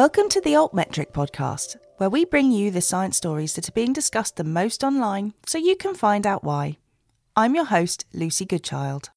Welcome to the Altmetric podcast, where we bring you the science stories that are being discussed the most online so you can find out why. I'm your host, Lucy Goodchild.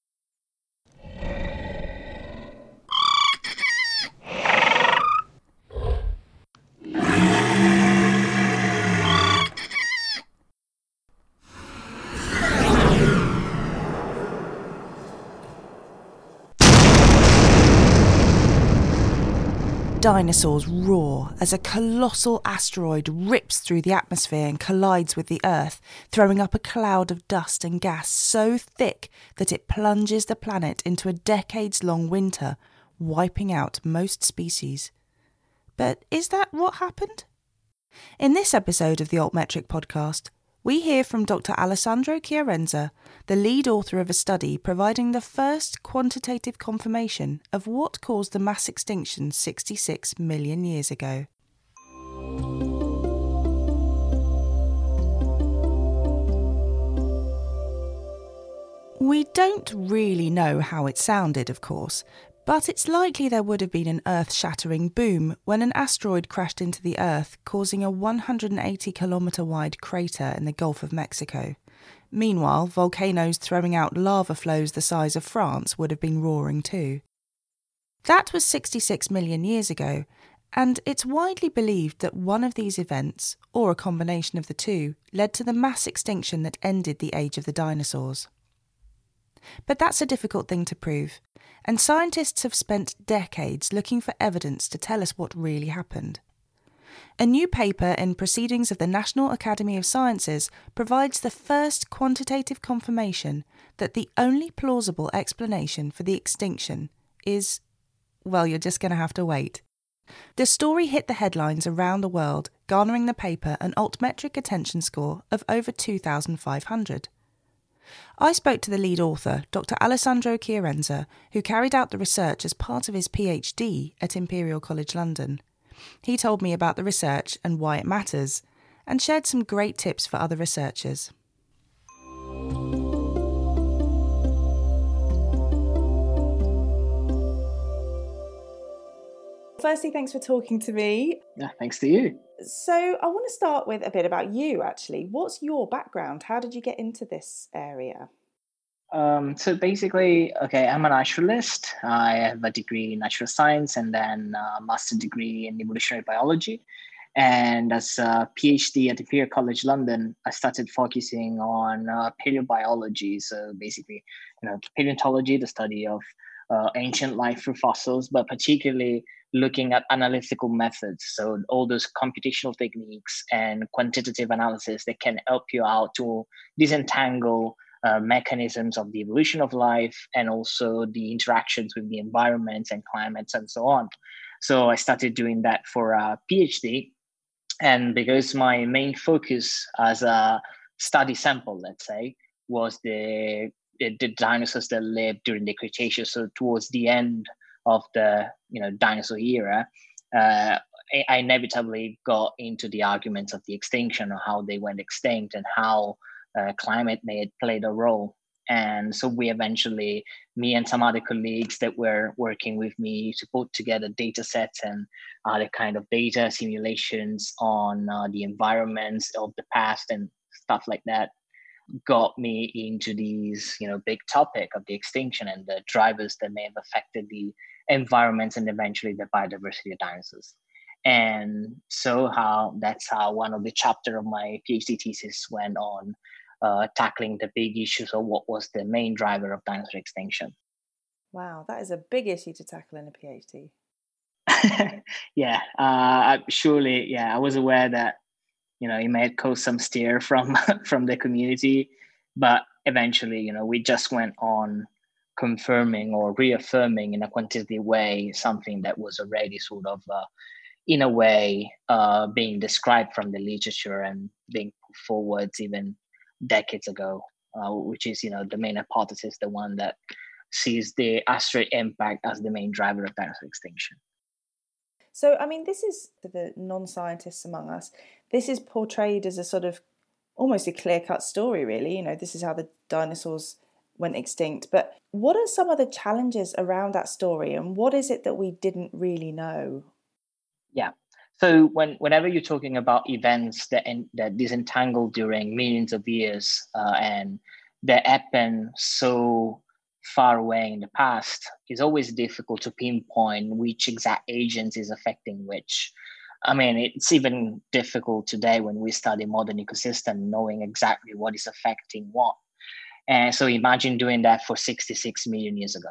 Dinosaurs roar as a colossal asteroid rips through the atmosphere and collides with the Earth, throwing up a cloud of dust and gas so thick that it plunges the planet into a decades long winter, wiping out most species. But is that what happened? In this episode of the Altmetric podcast, we hear from Dr. Alessandro Chiarenza, the lead author of a study providing the first quantitative confirmation of what caused the mass extinction 66 million years ago. We don't really know how it sounded, of course, but it's likely there would have been an earth shattering boom when an asteroid crashed into the Earth, causing a 180 kilometre wide crater in the Gulf of Mexico. Meanwhile, volcanoes throwing out lava flows the size of France would have been roaring too. That was 66 million years ago, and it's widely believed that one of these events, or a combination of the two, led to the mass extinction that ended the age of the dinosaurs. But that's a difficult thing to prove, and scientists have spent decades looking for evidence to tell us what really happened. A new paper in Proceedings of the National Academy of Sciences provides the first quantitative confirmation that the only plausible explanation for the extinction is, well, you're just going to have to wait. The story hit the headlines around the world, garnering the paper an altmetric attention score of over 2,500. I spoke to the lead author, Dr. Alessandro Chiarenza, who carried out the research as part of his PhD at Imperial College London. He told me about the research and why it matters, and shared some great tips for other researchers. Firstly, thanks for talking to me. Yeah, thanks to you. So, I want to start with a bit about you actually. What's your background? How did you get into this area? Um, so basically, okay, I'm a naturalist. I have a degree in natural science and then a master degree in evolutionary biology. And as a PhD at Imperial College London, I started focusing on uh, paleobiology. So basically, you know, paleontology, the study of uh, ancient life through fossils, but particularly looking at analytical methods. So all those computational techniques and quantitative analysis that can help you out to disentangle uh, mechanisms of the evolution of life and also the interactions with the environments and climates and so on. So I started doing that for a PhD. And because my main focus as a study sample, let's say, was the, the, the dinosaurs that lived during the Cretaceous, so towards the end of the you know dinosaur era, uh, I inevitably got into the arguments of the extinction or how they went extinct and how uh, climate may have played a role. And so we eventually, me and some other colleagues that were working with me to put together data sets and other kind of data simulations on uh, the environments of the past and stuff like that got me into these you know big topic of the extinction and the drivers that may have affected the environments and eventually the biodiversity of dinosaurs. And so how that's how one of the chapter of my phd thesis went on uh, tackling the big issues of what was the main driver of dinosaur extinction. Wow that is a big issue to tackle in a phd. Yeah uh, surely yeah i was aware that you know it may cause some stir from from the community but eventually you know we just went on confirming or reaffirming in a quantitative way something that was already sort of uh, in a way uh, being described from the literature and being put forwards even decades ago uh, which is you know the main hypothesis the one that sees the asteroid impact as the main driver of dinosaur extinction so i mean this is for the non-scientists among us this is portrayed as a sort of almost a clear-cut story really you know this is how the dinosaurs went extinct. But what are some of the challenges around that story, and what is it that we didn't really know? Yeah. So when whenever you're talking about events that that disentangle during millions of years uh, and that happen so far away in the past, it's always difficult to pinpoint which exact agent is affecting which. I mean, it's even difficult today when we study modern ecosystem, knowing exactly what is affecting what. And so imagine doing that for 66 million years ago.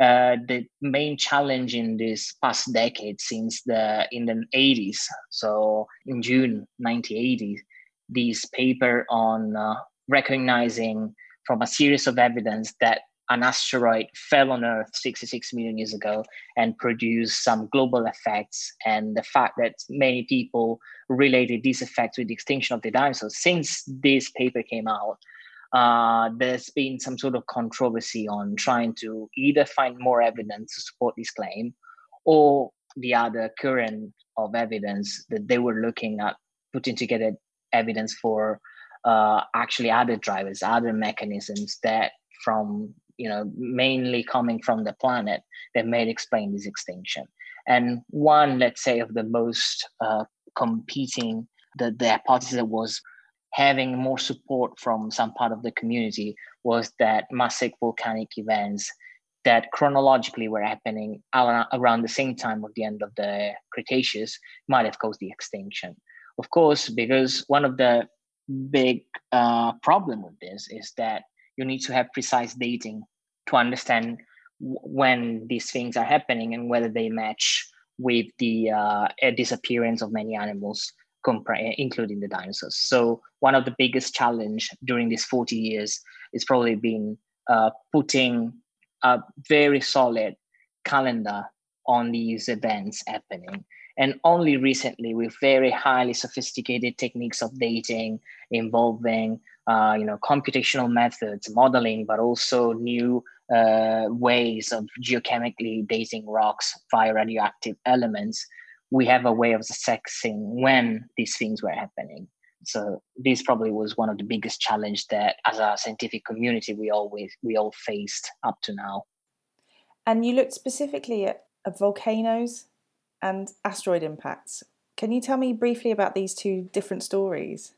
Uh, the main challenge in this past decade since the in the 80s so in june 1980 this paper on uh, recognizing from a series of evidence that an asteroid fell on earth 66 million years ago and produced some global effects. And the fact that many people related these effects with the extinction of the dinosaurs since this paper came out uh, there's been some sort of controversy on trying to either find more evidence to support this claim or the other current of evidence that they were looking at putting together evidence for uh, actually other drivers, other mechanisms that from you know mainly coming from the planet that may explain this extinction. And one, let's say, of the most uh, competing the, the hypothesis that was having more support from some part of the community was that massive volcanic events that chronologically were happening around the same time of the end of the Cretaceous might have caused the extinction. Of course, because one of the big uh, problem with this is that you need to have precise dating to understand when these things are happening and whether they match with the uh, disappearance of many animals including the dinosaurs. So one of the biggest challenge during these 40 years is probably been uh, putting a very solid calendar on these events happening. And only recently, with very highly sophisticated techniques of dating involving, you know, computational methods, modeling, but also new uh, ways of geochemically dating rocks via radioactive elements, we have a way of assessing when these things were happening. So this probably was one of the biggest challenge that as a scientific community we always we all faced up to now. And you looked specifically at, at volcanoes and asteroid impacts. Can you tell me briefly about these two different stories?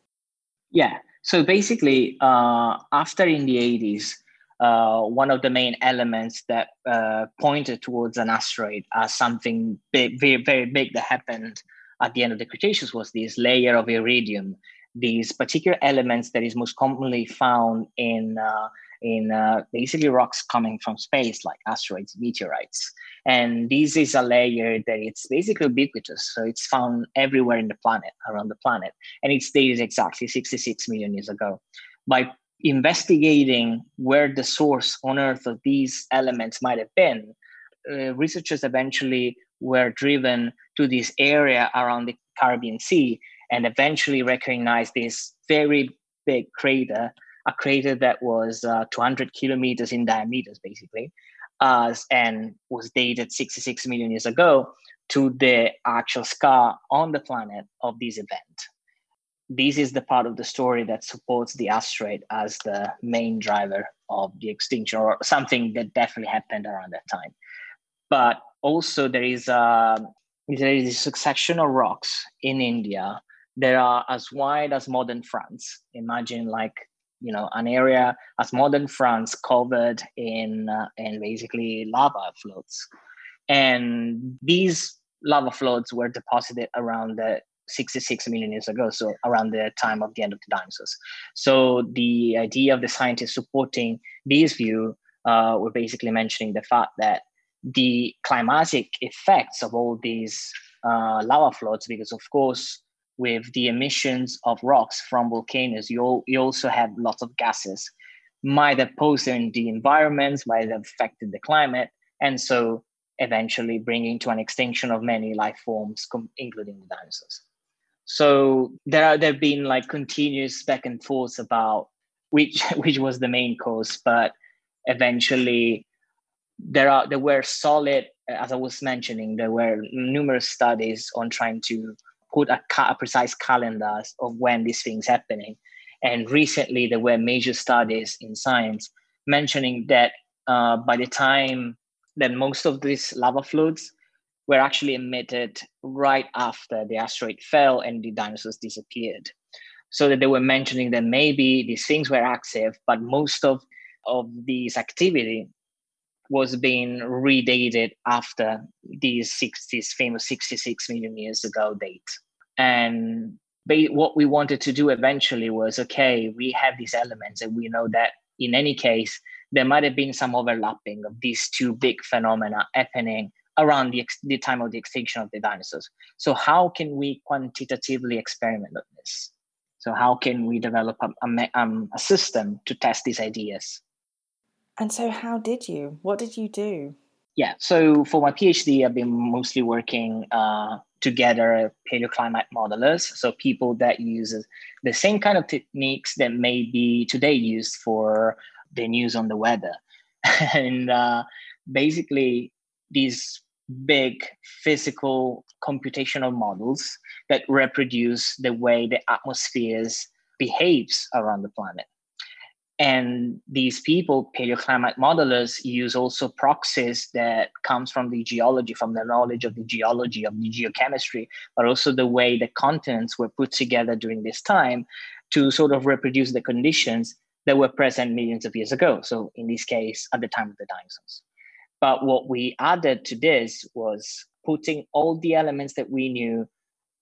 Yeah. So basically, uh, after in the 80s, uh, one of the main elements that uh, pointed towards an asteroid as something big, very, very big that happened at the end of the Cretaceous was this layer of iridium, these particular elements that is most commonly found in uh, in uh, basically rocks coming from space, like asteroids, meteorites. And this is a layer that it's basically ubiquitous. So it's found everywhere in the planet, around the planet. And it's dated exactly 66 million years ago. By investigating where the source on Earth of these elements might have been, uh, researchers eventually were driven to this area around the Caribbean Sea and eventually recognized this very big crater, a crater that was uh, 200 kilometers in diameter, basically, uh, and was dated 66 million years ago to the actual scar on the planet of this event. This is the part of the story that supports the asteroid as the main driver of the extinction or something that definitely happened around that time. But also there is a there is a succession of rocks in india that are as wide as modern france. Imagine like you know an area as modern france covered in uh, in basically lava floats and these lava floats were deposited around the 66 million years ago, so around the time of the end of the dinosaurs. So the idea of the scientists supporting this view uh, were basically mentioning the fact that the climatic effects of all these uh, lava flows, because of course, with the emissions of rocks from volcanoes, you, you also have lots of gases, might have poisoned the environments, might have affected the climate, and so eventually bringing to an extinction of many life forms, including the dinosaurs. So there are there have been like continuous back and forth about which which was the main cause, but eventually there are there were solid as I was mentioning there were numerous studies on trying to put a, a precise calendar of when these things happening, and recently there were major studies in science mentioning that uh, by the time that most of these lava flows were actually emitted right after the asteroid fell and the dinosaurs disappeared. So that they were mentioning that maybe these things were active, but most of, of these activity was being redated after these 60s famous 66 million years ago date. And what we wanted to do eventually was okay, we have these elements, and we know that in any case, there might have been some overlapping of these two big phenomena happening around the, ex- the time of the extinction of the dinosaurs. So, how can we quantitatively experiment on this? So, how can we develop a, a, um, a system to test these ideas? And so, how did you? What did you do? Yeah, so for my PhD, I've been mostly working uh, together paleoclimate modelers, so people that use the same kind of techniques that may be today used for the news on the weather. and uh, basically, these big physical computational models that reproduce the way the atmospheres behaves around the planet. And these people, paleoclimate modelers, use also proxies that comes from the geology, from the knowledge of the geology, of the geochemistry, but also the way the continents were put together during this time to sort of reproduce the conditions that were present millions of years ago. So in this case, at the time of the dinosaurs. But what we added to this was putting all the elements that we knew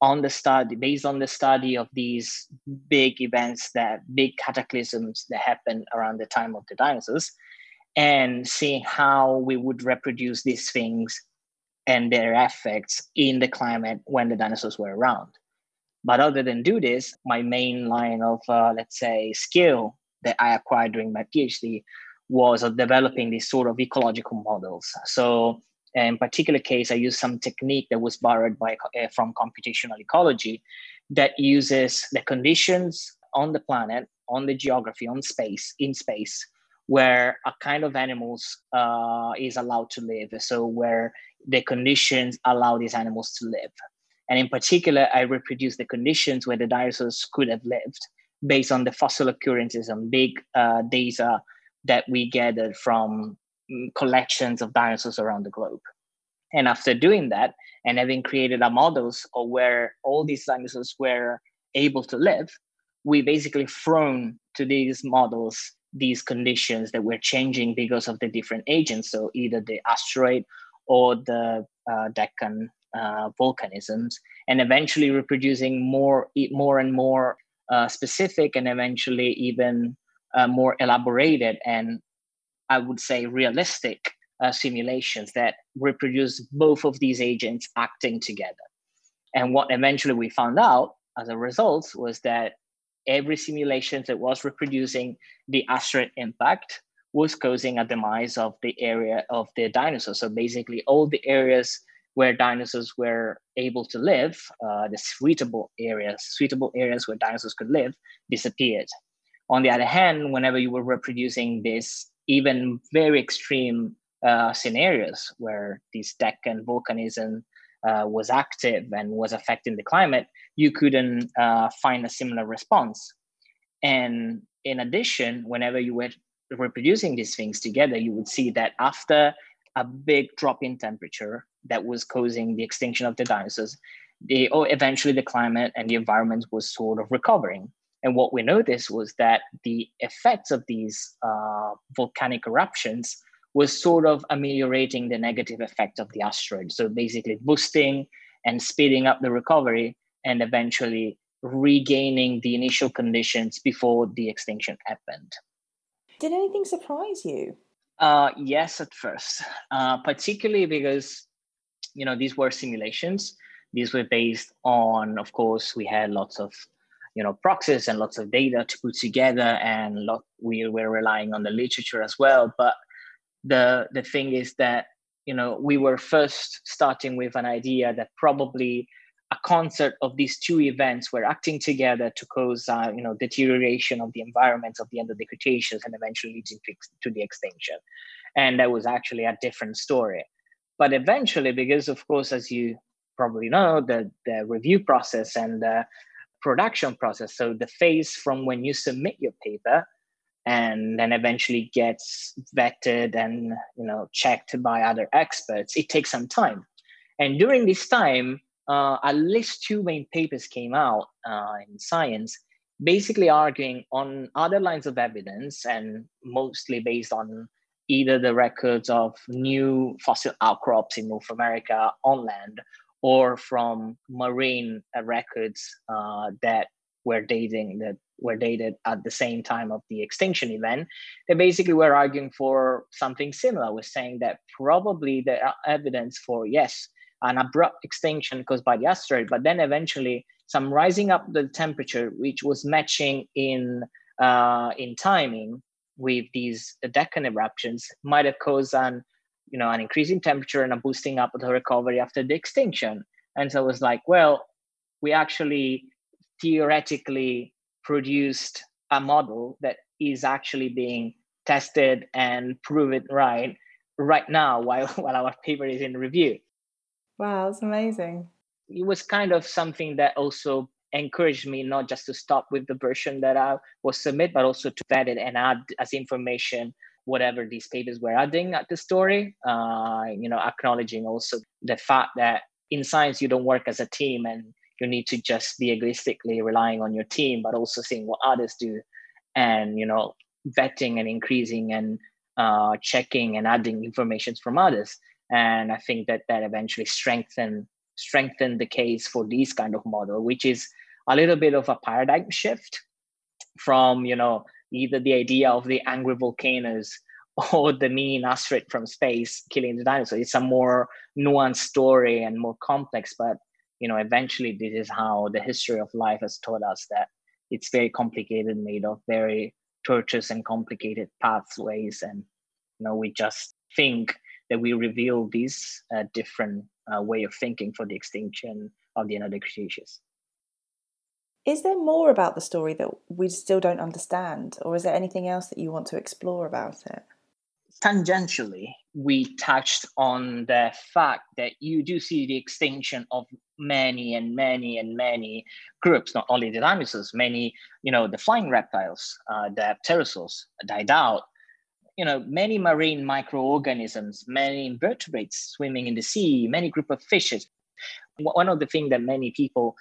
on the study based on the study of these big events that big cataclysms that happened around the time of the dinosaurs and seeing how we would reproduce these things and their effects in the climate when the dinosaurs were around. But other than do this my main line of uh, let's say skill that i acquired during my phd was of developing these sort of ecological models. So in particular case, I used some technique that was borrowed by, uh, from computational ecology that uses the conditions on the planet, on the geography, on space, in space, where a kind of animals uh, is allowed to live. So where the conditions allow these animals to live. And in particular, I reproduced the conditions where the dinosaurs could have lived based on the fossil occurrences and big uh, data that we gathered from collections of dinosaurs around the globe. And after doing that, and having created our models of where all these dinosaurs were able to live, we basically thrown to these models these conditions that were changing because of the different agents. So either the asteroid or the uh, Deccan uh, volcanisms, and eventually reproducing more, more and more uh, specific, and eventually even uh, more elaborated and I would say, realistic uh, simulations that reproduce both of these agents acting together. And what eventually we found out as a result was that every simulation that was reproducing the asteroid impact was causing a demise of the area of the dinosaurs. So basically, all the areas where dinosaurs were able to live, uh, the suitable areas, suitable areas where dinosaurs could live, disappeared. On the other hand, whenever you were reproducing this even very extreme uh, scenarios where this Deccan volcanism uh, was active and was affecting the climate, you couldn't uh, find a similar response. And in addition, whenever you were reproducing these things together, you would see that after a big drop in temperature that was causing the extinction of the dinosaurs, the, oh, eventually the climate and the environment was sort of recovering. And what we noticed was that the effects of these uh, volcanic eruptions was sort of ameliorating the negative effect of the asteroid. So basically boosting and speeding up the recovery and eventually regaining the initial conditions before the extinction happened. Did anything surprise you? Uh, yes, at first, uh, particularly because you know these were simulations. These were based on, of course, we had lots of you know proxies and lots of data to put together and lot, we were relying on the literature as well. But the the thing is that you know we were first starting with an idea that probably a concert of these two events were acting together to cause uh, you know deterioration of the environment of the end of the cretaceous and eventually leading to, to the extinction. And that was actually a different story. But eventually because of course as you probably know the the review process and production process. So the phase from when you submit your paper and then eventually gets vetted and you know checked by other experts, it takes some time. And during this time, uh, at least two main papers came out uh, in Science, basically arguing on other lines of evidence and mostly based on either the records of new fossil outcrops in North America on land or from marine uh, records uh, that were dating that were dated at the same time of the extinction event, they basically were arguing for something similar. We're saying that probably the evidence for yes, an abrupt extinction caused by the asteroid, but then eventually some rising up the temperature, which was matching in uh, in timing with these Deccan eruptions, might have caused an you know an increasing temperature and a boosting up of the recovery after the extinction. And so it was like, well, we actually theoretically produced a model that is actually being tested and proven right right now while while our paper is in review. Wow, that's amazing. It was kind of something that also encouraged me not just to stop with the version that I was submit, but also to vet it and add as information whatever these papers were adding at the story. Uh, you know, acknowledging also the fact that in science you don't work as a team and you need to just be egoistically relying on your team, but also seeing what others do and, you know, vetting and increasing and uh, checking and adding information from others. And I think that that eventually strengthened strengthened the case for this kind of model, which is a little bit of a paradigm shift from, you know, either the idea of the angry volcanoes or the mean asteroid from space killing the dinosaurs. It's a more nuanced story and more complex, but you know eventually this is how the history of life has taught us that it's very complicated made of very tortuous and complicated pathways and you know we just think that we reveal this uh, different uh, way of thinking for the extinction of the another cretaceous is there more about the story that we still don't understand or is there anything else that you want to explore about it tangentially, we touched on the fact that you do see the extinction of many and many and many groups, not only the dinosaurs, many, you know, the flying reptiles, uh, the pterosaurs died out. You know, many marine microorganisms, many invertebrates swimming in the sea, many group of fishes. One of the things that many people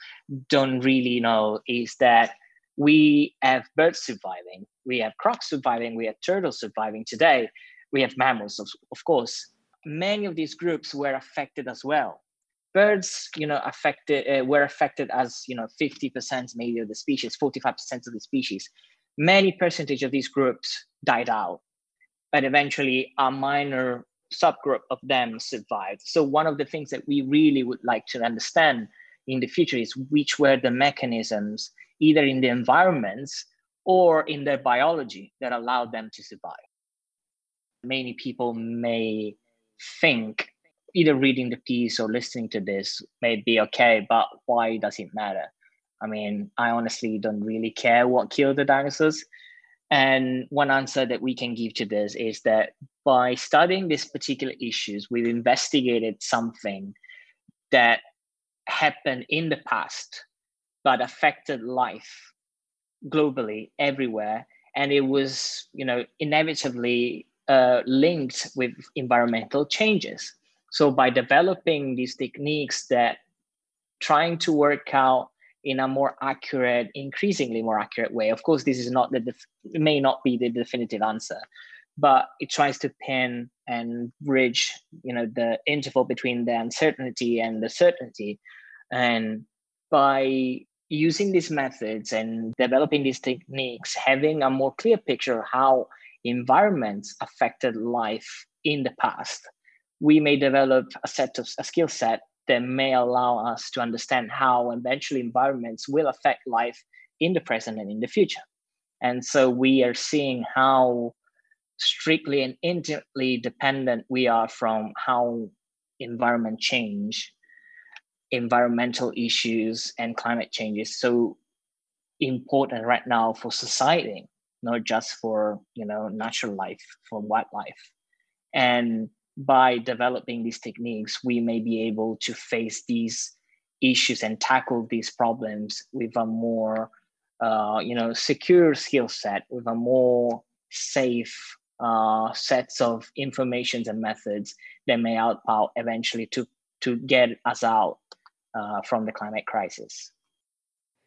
don't really know is that we have birds surviving, we have crocs surviving, we have turtles surviving today we have mammals, of, of course. Many of these groups were affected as well. Birds, you know, affected uh, were affected as you know 50% maybe of the species, 45% of the species. Many percentage of these groups died out, but eventually a minor subgroup of them survived. So one of the things that we really would like to understand in the future is which were the mechanisms, either in the environments or in their biology, that allowed them to survive many people may think either reading the piece or listening to this may be okay, but why does it matter? I mean, I honestly don't really care what killed the dinosaurs. And one answer that we can give to this is that by studying these particular issues, we've investigated something that happened in the past, but affected life globally everywhere. And it was, you know, inevitably uh, linked with environmental changes. So by developing these techniques that trying to work out in a more accurate, increasingly more accurate way. Of course, this is not the def- may not be the definitive answer, but it tries to pin and bridge, you know, the interval between the uncertainty and the certainty. And by using these methods and developing these techniques, having a more clear picture of how environments affected life in the past, we may develop a set of a skill set that may allow us to understand how eventually environments will affect life in the present and in the future. And so we are seeing how strictly and intimately dependent we are from how environment change, environmental issues, and climate change is so important right now for society not just for you know natural life for wildlife and by developing these techniques we may be able to face these issues and tackle these problems with a more uh, you know secure skill set with a more safe uh, sets of informations and methods that may help out eventually to to get us out uh, from the climate crisis.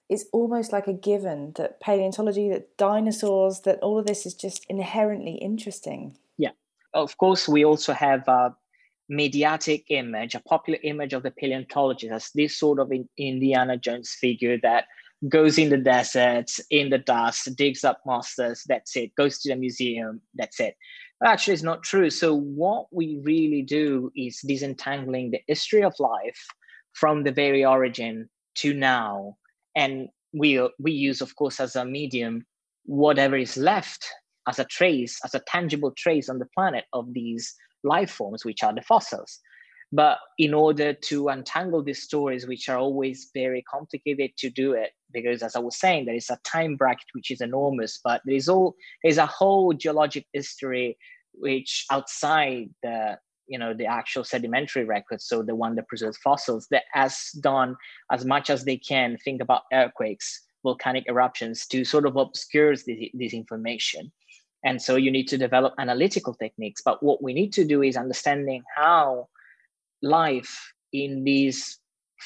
It's almost like a given that paleontology, that dinosaurs, that all of this is just inherently interesting. Yeah. Of course, we also have a mediatic image, a popular image of the paleontologist as this sort of Indiana Jones figure that goes in the desert, in the dust, digs up monsters, that's it, goes to the museum, that's it. But actually, it's not true. So, what we really do is disentangling the history of life from the very origin to now. And we, we use, of course, as a medium, whatever is left as a trace, as a tangible trace on the planet of these life forms, which are the fossils. But in order to untangle these stories, which are always very complicated to do it, because as I was saying, there is a time bracket which is enormous, but there is all there's a whole geologic history which outside the you know the actual sedimentary records, so the one that preserves fossils, that has done as much as they can think about earthquakes, volcanic eruptions to sort of obscure this, this information. And so you need to develop analytical techniques. But what we need to do is understanding how life in these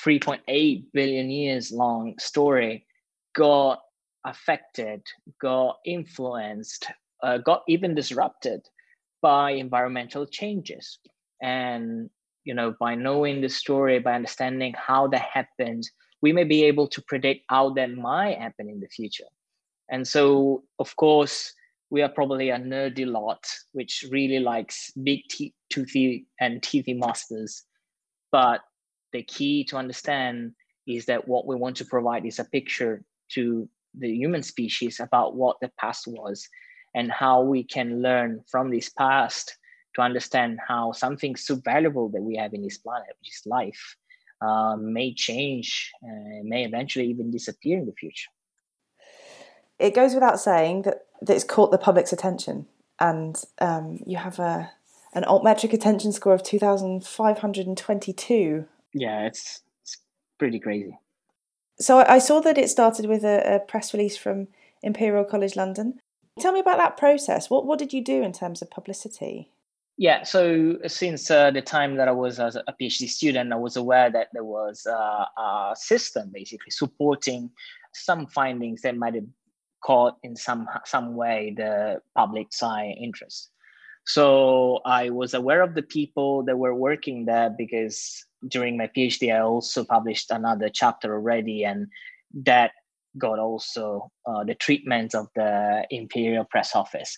3.8 billion years long story got affected, got influenced, uh, got even disrupted by environmental changes. And you know, by knowing the story, by understanding how that happened, we may be able to predict how that might happen in the future. And so, of course, we are probably a nerdy lot which really likes big te- toothy and teethy monsters but the key to understand is that what we want to provide is a picture to the human species about what the past was and how we can learn from this past to understand how something so valuable that we have in this planet, which is life, uh, may change, may eventually even disappear in the future. It goes without saying that, that it's caught the public's attention, and um, you have a an altmetric attention score of 2,522. Yeah, it's, it's pretty crazy. So I saw that it started with a, a, press release from Imperial College London. Tell me about that process. What what did you do in terms of publicity? Yeah, so since uh, the time that I was as a PhD student, I was aware that there was uh, a system basically supporting some findings that might have caught in some some way the public eye interest. So I was aware of the people that were working there because during my PhD, I also published another chapter already, and that got also uh, the treatment of the Imperial Press Office.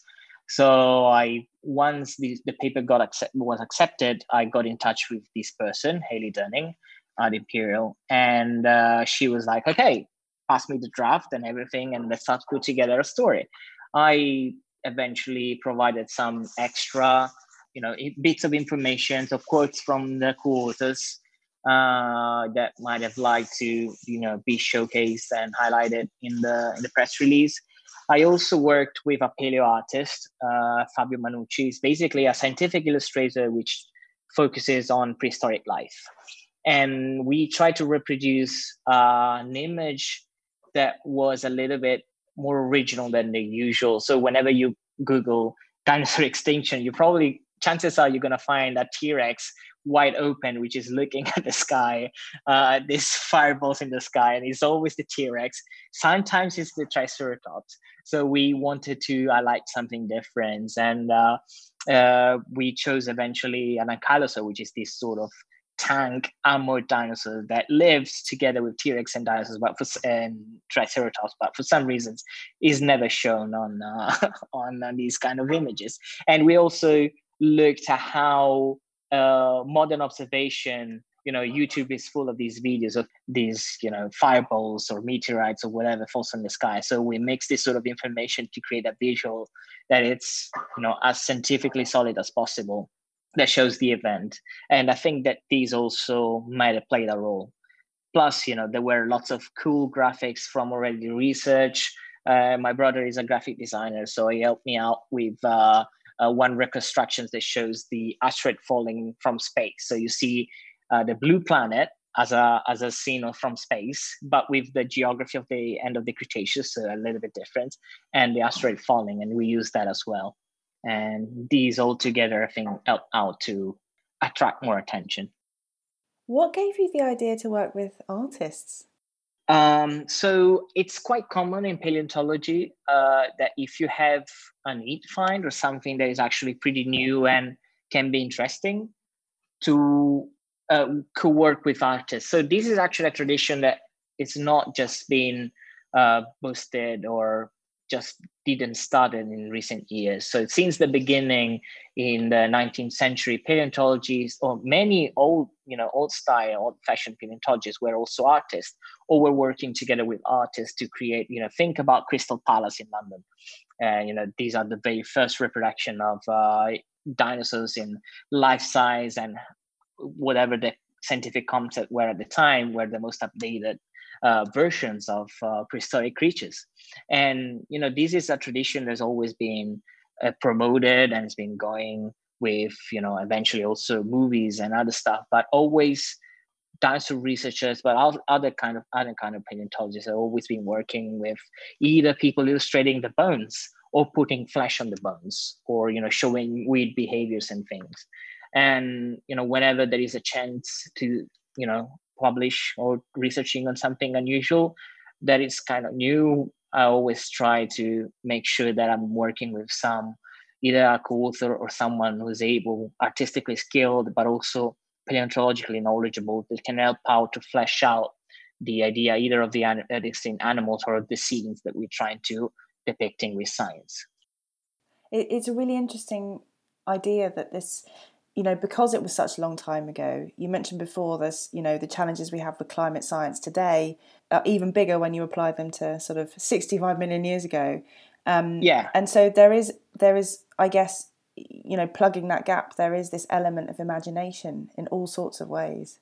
So I once the, the paper got accept, was accepted, I got in touch with this person, Hayley Dunning, at Imperial, and uh, she was like, "Okay, pass me the draft and everything, and let's start put together a story." I eventually provided some extra, you know, bits of information, so quotes from the co-authors uh, that might have liked to, you know, be showcased and highlighted in the in the press release. I also worked with a paleo artist, uh, Fabio Manucci. He's basically a scientific illustrator which focuses on prehistoric life. And we tried to reproduce uh, an image that was a little bit more original than the usual. So whenever you Google dinosaur extinction, you probably chances are you're gonna find a T-Rex wide open, which is looking at the sky, uh, this fireballs in the sky, and it's always the T-Rex. Sometimes it's the Triceratops. So we wanted to highlight something different, and uh, uh, we chose eventually an ankylosaur, which is this sort of tank armored dinosaur that lives together with T-Rex and dinosaurs, but for and Triceratops, but for some reasons is never shown on uh, on uh, these kind of images. And we also looked at how uh, modern observation. You know, YouTube is full of these videos of these, you know, fireballs or meteorites or whatever falls from the sky. So we mix this sort of information to create a visual that it's, you know, as scientifically solid as possible that shows the event. And I think that these also might have played a role. Plus, you know, there were lots of cool graphics from already research. Uh, my brother is a graphic designer, so he helped me out with uh, uh, one reconstruction that shows the asteroid falling from space. So you see uh, the blue planet as a as a scene from space, but with the geography of the end of the Cretaceous, so a little bit different, and the asteroid falling, and we use that as well and these all together i think help out to attract more attention What gave you the idea to work with artists? Um, so it's quite common in paleontology uh, that if you have a neat find or something that is actually pretty new and can be interesting, to uh, co-work with artists. So this is actually a tradition that it's not just been uh, boosted or just didn't start in recent years. So since the beginning in the 19th century, paleontologists or many old, you know, old style, old fashioned paleontologists were also artists or were working together with artists to create, you know, think about Crystal Palace in London. And, you know, these are the very first reproduction of uh, dinosaurs in life size and whatever the scientific concept were at the time were the most updated uh, versions of uh, prehistoric creatures. And you know, this is a tradition that's always been uh, promoted and it's been going with you know eventually also movies and other stuff, but always dinosaur researchers, but other kind of other kind of paleontologists have always been working with either people illustrating the bones or putting flesh on the bones, or you know showing weird behaviors and things. And you know whenever there is a chance to you know publish or researching on something unusual that is kind of new, I always try to make sure that I'm working with some either a co-author or someone who's able, artistically skilled, but also paleontologically knowledgeable that can help out to flesh out the idea either of the in animals or the scenes that we're trying to depicting with science. It's a really interesting idea that this you know, because it was such a long time ago, you mentioned before this, you know, the challenges we have with climate science today are even bigger when you apply them to sort of 65 million years ago. Um, yeah. And so there is, there is, I guess, you know, plugging that gap, there is this element of imagination in all sorts of ways.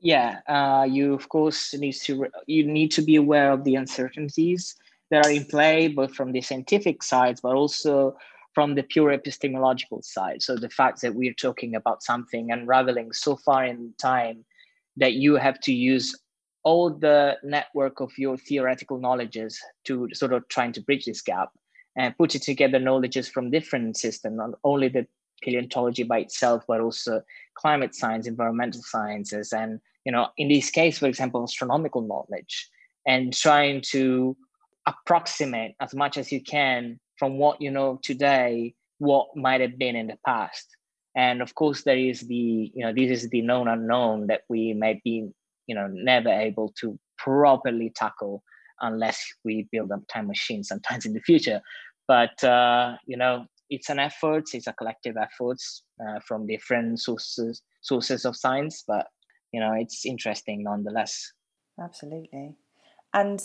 Yeah, uh, you of course need to you need to be aware of the uncertainties that are in play, both from the scientific sides, but also from the pure epistemological side. So the fact that we're talking about something unraveling so far in time that you have to use all the network of your theoretical knowledges to sort of trying to bridge this gap and put it together knowledges from different systems, not only the paleontology by itself, but also climate science, environmental sciences, and you know, in this case, for example, astronomical knowledge, and trying to approximate as much as you can from what you know today what might have been in the past. And of course there is the you know this is the known unknown that we might be you know never able to properly tackle unless we build a time machine sometimes in the future. But uh, you know it's an effort it's a collective effort uh, from different sources sources of science but you know it's interesting nonetheless. Absolutely. And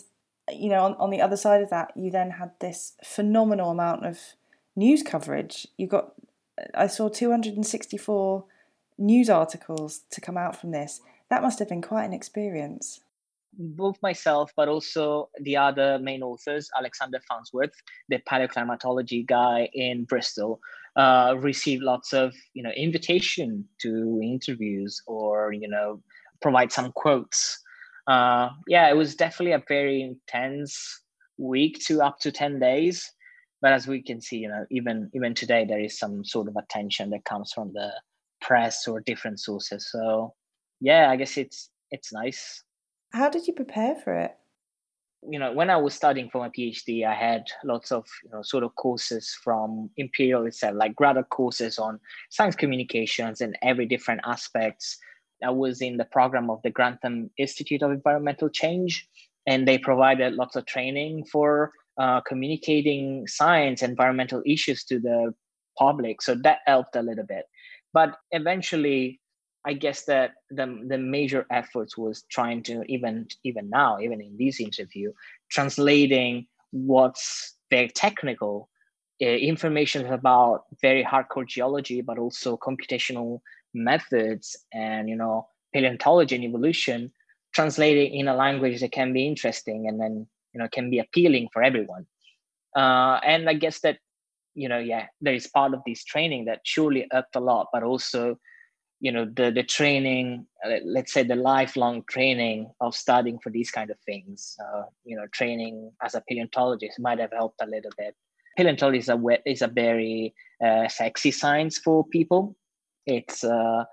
you know, on, on the other side of that, you then had this phenomenal amount of news coverage. You got, I saw 264 news articles to come out from this. That must have been quite an experience. Both myself, but also the other main authors, Alexander Farnsworth, the paleoclimatology guy in Bristol, uh, received lots of you know invitation to interviews or you know provide some quotes uh, yeah, it was definitely a very intense week to up to 10 days. But as we can see, you know, even even today there is some sort of attention that comes from the press or different sources. So yeah, I guess it's it's nice. How did you prepare for it? You know, when I was studying for my PhD, I had lots of you know sort of courses from Imperial itself, like graduate courses on science communications and every different aspects I was in the program of the Grantham Institute of Environmental Change, and they provided lots of training for uh, communicating science, environmental issues to the public. So that helped a little bit. But eventually, I guess that the, the major efforts was trying to even even now, even in this interview, translating what's very technical uh, information about very hardcore geology, but also computational methods and you know paleontology and evolution translated in a language that can be interesting and then you know can be appealing for everyone. Uh, and i guess that you know yeah there is part of this training that surely helped a lot but also you know the the training uh, let's say the lifelong training of studying for these kind of things uh, you know training as a paleontologist might have helped a little bit. Paleontology is a is a very uh, sexy science for people it's uh,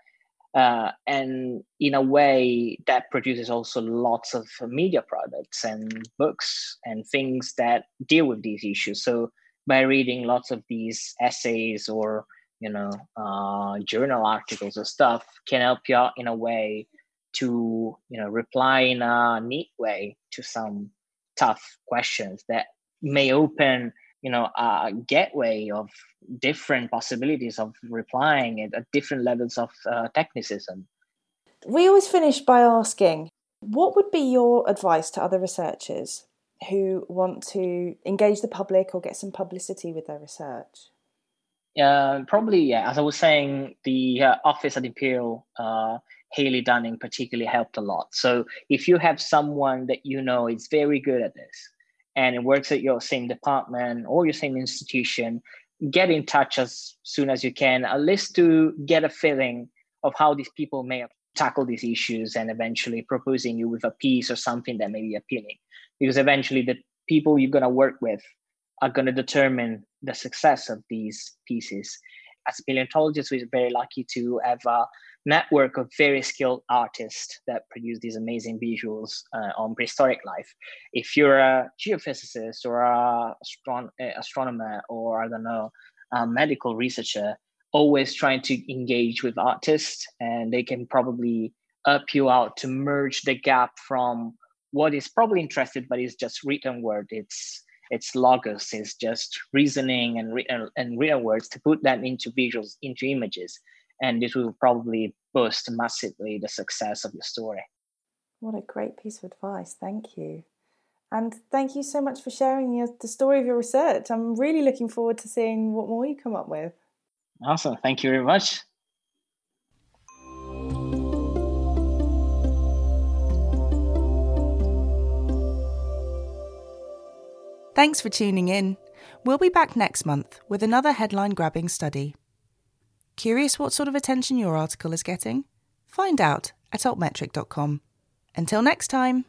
uh, and in a way that produces also lots of media products and books and things that deal with these issues. So by reading lots of these essays or you know uh, journal articles or stuff can help you out in a way to you know reply in a neat way to some tough questions that may open you know a gateway of different possibilities of replying at, different levels of uh, technicism we always finish by asking what would be your advice to other researchers who want to engage the public or get some publicity with their research uh, probably yeah as i was saying the uh, office at imperial uh, Hayley Dunning particularly helped a lot. So if you have someone that you know is very good at this and it works at your same department or your same institution, get in touch as soon as you can, at least to get a feeling of how these people may tackle these issues and eventually proposing you with a piece or something that may be appealing. Because eventually the people you're going to work with are going to determine the success of these pieces. As paleontologists, we're very lucky to have a network of very skilled artists that produce these amazing visuals uh, on prehistoric life. If you're a geophysicist or a astron- astronomer or I don't know, a medical researcher, always trying to engage with artists, and they can probably help you out to merge the gap from what is probably interested but is just written word. It's it's logos, it's just reasoning and written and written words to put that into visuals, into images and this will probably boost massively the success of your story. What a great piece of advice. Thank you. And thank you so much for sharing your, the story of your research. I'm really looking forward to seeing what more you come up with. Awesome. Thank you very much. Thanks for tuning in. We'll be back next month with another headline grabbing study. Curious what sort of attention your article is getting? Find out at altmetric.com. Until next time.